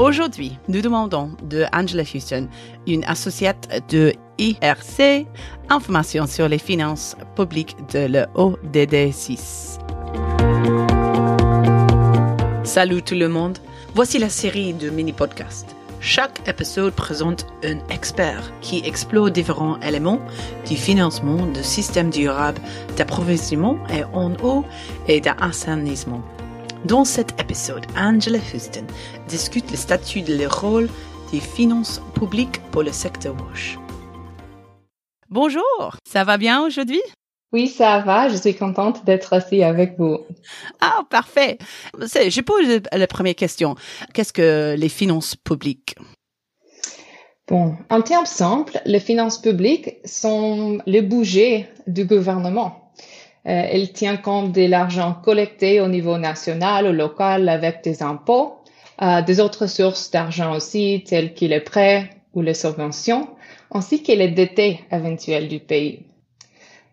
Aujourd'hui, nous demandons de Angela Houston, une associate de IRC, information sur les finances publiques de l'ODD 6. Salut tout le monde. Voici la série de mini-podcasts. Chaque épisode présente un expert qui explore différents éléments du financement de systèmes durables d'approvisionnement et en eau et d'assainissement. Dans cet épisode, Angela Houston discute le statut de le rôle des finances publiques pour le secteur WASH. Bonjour, ça va bien aujourd'hui? Oui, ça va. Je suis contente d'être ici avec vous. Ah, parfait. Je pose la première question. Qu'est-ce que les finances publiques? Bon, en termes simples, les finances publiques sont le budget du gouvernement. Euh, elle tient compte de l'argent collecté au niveau national ou local avec des impôts, euh, des autres sources d'argent aussi, telles que les prêts ou les subventions, ainsi que les dettes éventuelles du pays.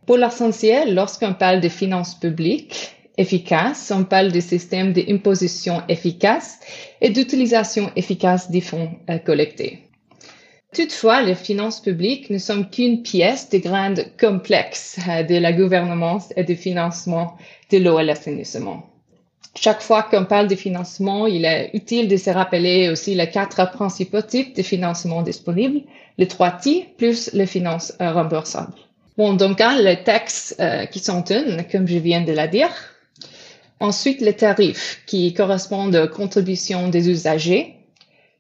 Pour l'essentiel, lorsqu'on parle de finances publiques efficaces, on parle de systèmes d'imposition efficace et d'utilisation efficace des fonds euh, collectés. Toutefois, les finances publiques ne sont qu'une pièce des grandes complexes euh, de la gouvernance et du financement de l'eau et l'assainissement. Chaque fois qu'on parle de financement, il est utile de se rappeler aussi les quatre principaux types de financement disponibles, les trois T plus les finances remboursables. Bon, donc, hein, les taxes euh, qui sont une, comme je viens de la dire. Ensuite, les tarifs qui correspondent aux contributions des usagers,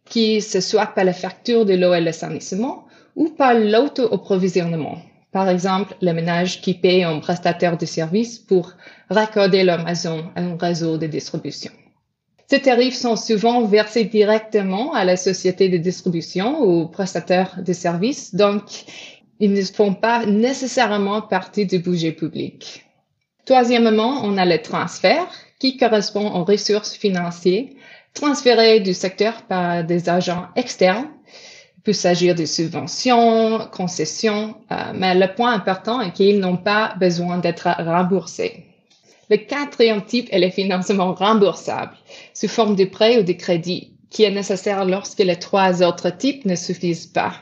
qui se soit par la facture de l'eau et l'assainissement ou par l'auto-approvisionnement. Par exemple, les ménages qui payent un prestataire de services pour raccorder leur maison à un réseau de distribution. Ces tarifs sont souvent versés directement à la société de distribution ou prestataire de services, donc ils ne font pas nécessairement partie du budget public. Troisièmement, on a le transfert qui correspond aux ressources financières transférées du secteur par des agents externes. Il peut s'agir de subventions, concessions, euh, mais le point important est qu'ils n'ont pas besoin d'être remboursés. Le quatrième type est le financement remboursable sous forme de prêts ou de crédits qui est nécessaire lorsque les trois autres types ne suffisent pas.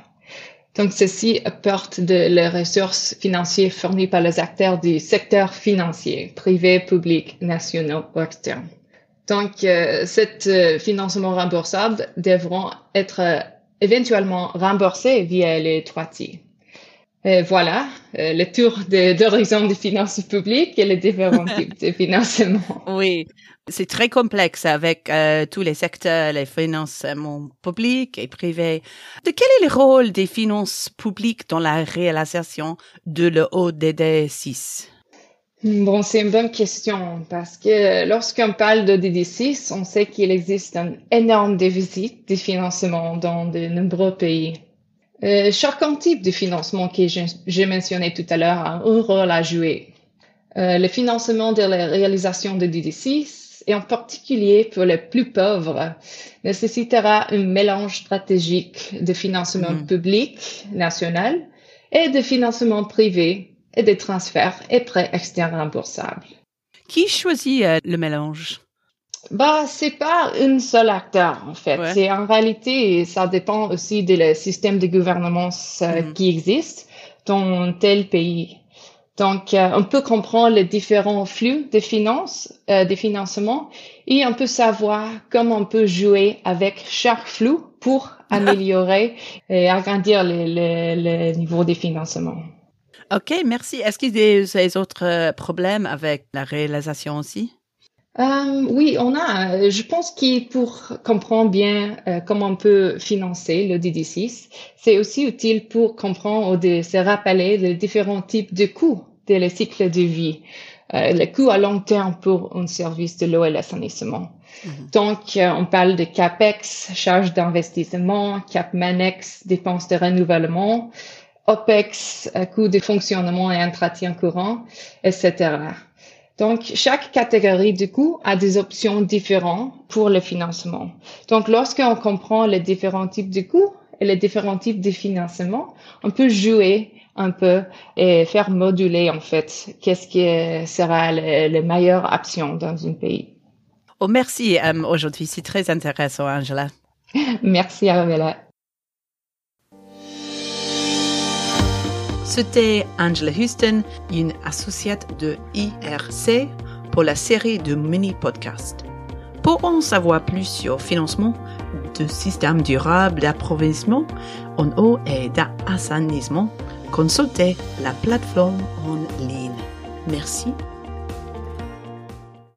Donc, ceci apporte de les ressources financières fournies par les acteurs du secteur financier, privé, public, national ou externe. Donc, euh, cet euh, financement remboursable devront être euh, éventuellement remboursés via les trois T. voilà, le tour d'horizon des finances publiques et les différents types de financement. Oui, c'est très complexe avec euh, tous les secteurs, les financements publics et privés. De quel est le rôle des finances publiques dans la réalisation de l'ODD 6 Bon, c'est une bonne question parce que lorsqu'on parle de DD6, on sait qu'il existe un énorme déficit de financement dans de nombreux pays. Euh, chaque type de financement que j'ai mentionné tout à l'heure a un rôle à jouer. Euh, le financement de la réalisation de DD6 et en particulier pour les plus pauvres, nécessitera un mélange stratégique de financement mm-hmm. public national et de financement privé et de transferts et prêts externes remboursables. Qui choisit euh, le mélange? Bah, c'est pas un seul acteur, en fait. C'est en réalité, ça dépend aussi du système de gouvernance euh, mm-hmm. qui existe dans tel pays. Donc, euh, on peut comprendre les différents flux de finances, euh, de financement, et on peut savoir comment on peut jouer avec chaque flux pour améliorer et agrandir le, niveau des financements. OK, merci. Est-ce qu'il y a des, autres euh, problèmes avec la réalisation aussi? Euh, oui, on a. Je pense que pour comprendre bien comment on peut financer le DD6, c'est aussi utile pour comprendre ou de se rappeler les différents types de coûts de le cycle de vie. Euh, le coût à long terme pour un service de l'eau et l'assainissement. Mhm. Donc, euh, on parle de CAPEX, charges d'investissement, CAPMANEX, dépenses de renouvellement, OPEX, euh, coûts de fonctionnement et entretien courant, etc. Donc, chaque catégorie de coûts a des options différentes pour le financement. Donc, lorsqu'on comprend les différents types de coûts et les différents types de financement, on peut jouer un peu et faire moduler en fait qu'est-ce qui sera la meilleure option dans un pays. Oh, merci euh, aujourd'hui, c'est très intéressant, Angela. Merci Arabella. C'était Angela Houston, une associate de IRC pour la série de mini-podcasts. Pour en savoir plus sur financement de systèmes durables d'approvisionnement en eau et d'assainissement, consultez la plateforme en ligne. Merci